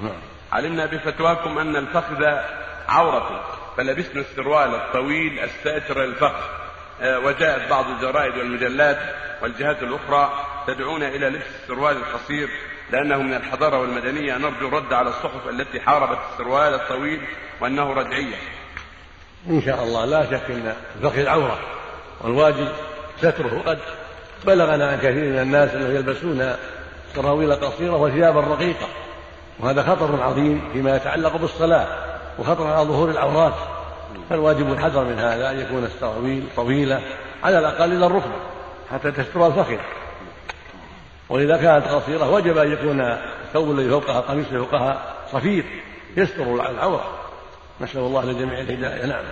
نعم. علمنا بفتواكم أن الفخذ عورة فلبسنا السروال الطويل الساتر للفخذ آه، وجاءت بعض الجرائد والمجلات والجهات الأخرى تدعونا إلى لبس السروال القصير لأنه من الحضارة والمدنية نرجو الرد على الصحف التي حاربت السروال الطويل وأنه رجعية إن شاء الله لا شك أن الفخذ عورة والواجب ستره وقد بلغنا عن كثير من الناس أنهم يلبسون سراويل قصيرة وثيابا رقيقة. وهذا خطر عظيم فيما يتعلق بالصلاة وخطر على ظهور العورات. فالواجب الحذر من هذا أن يكون السراويل طويلة على الأقل إلى الركبة حتى تستر الفخذ. وإذا كانت قصيرة وجب أن يكون الثوب الذي فوقها الذي فوقها صفير يستر العورة. نسأل الله للجميع الهداية. نعم.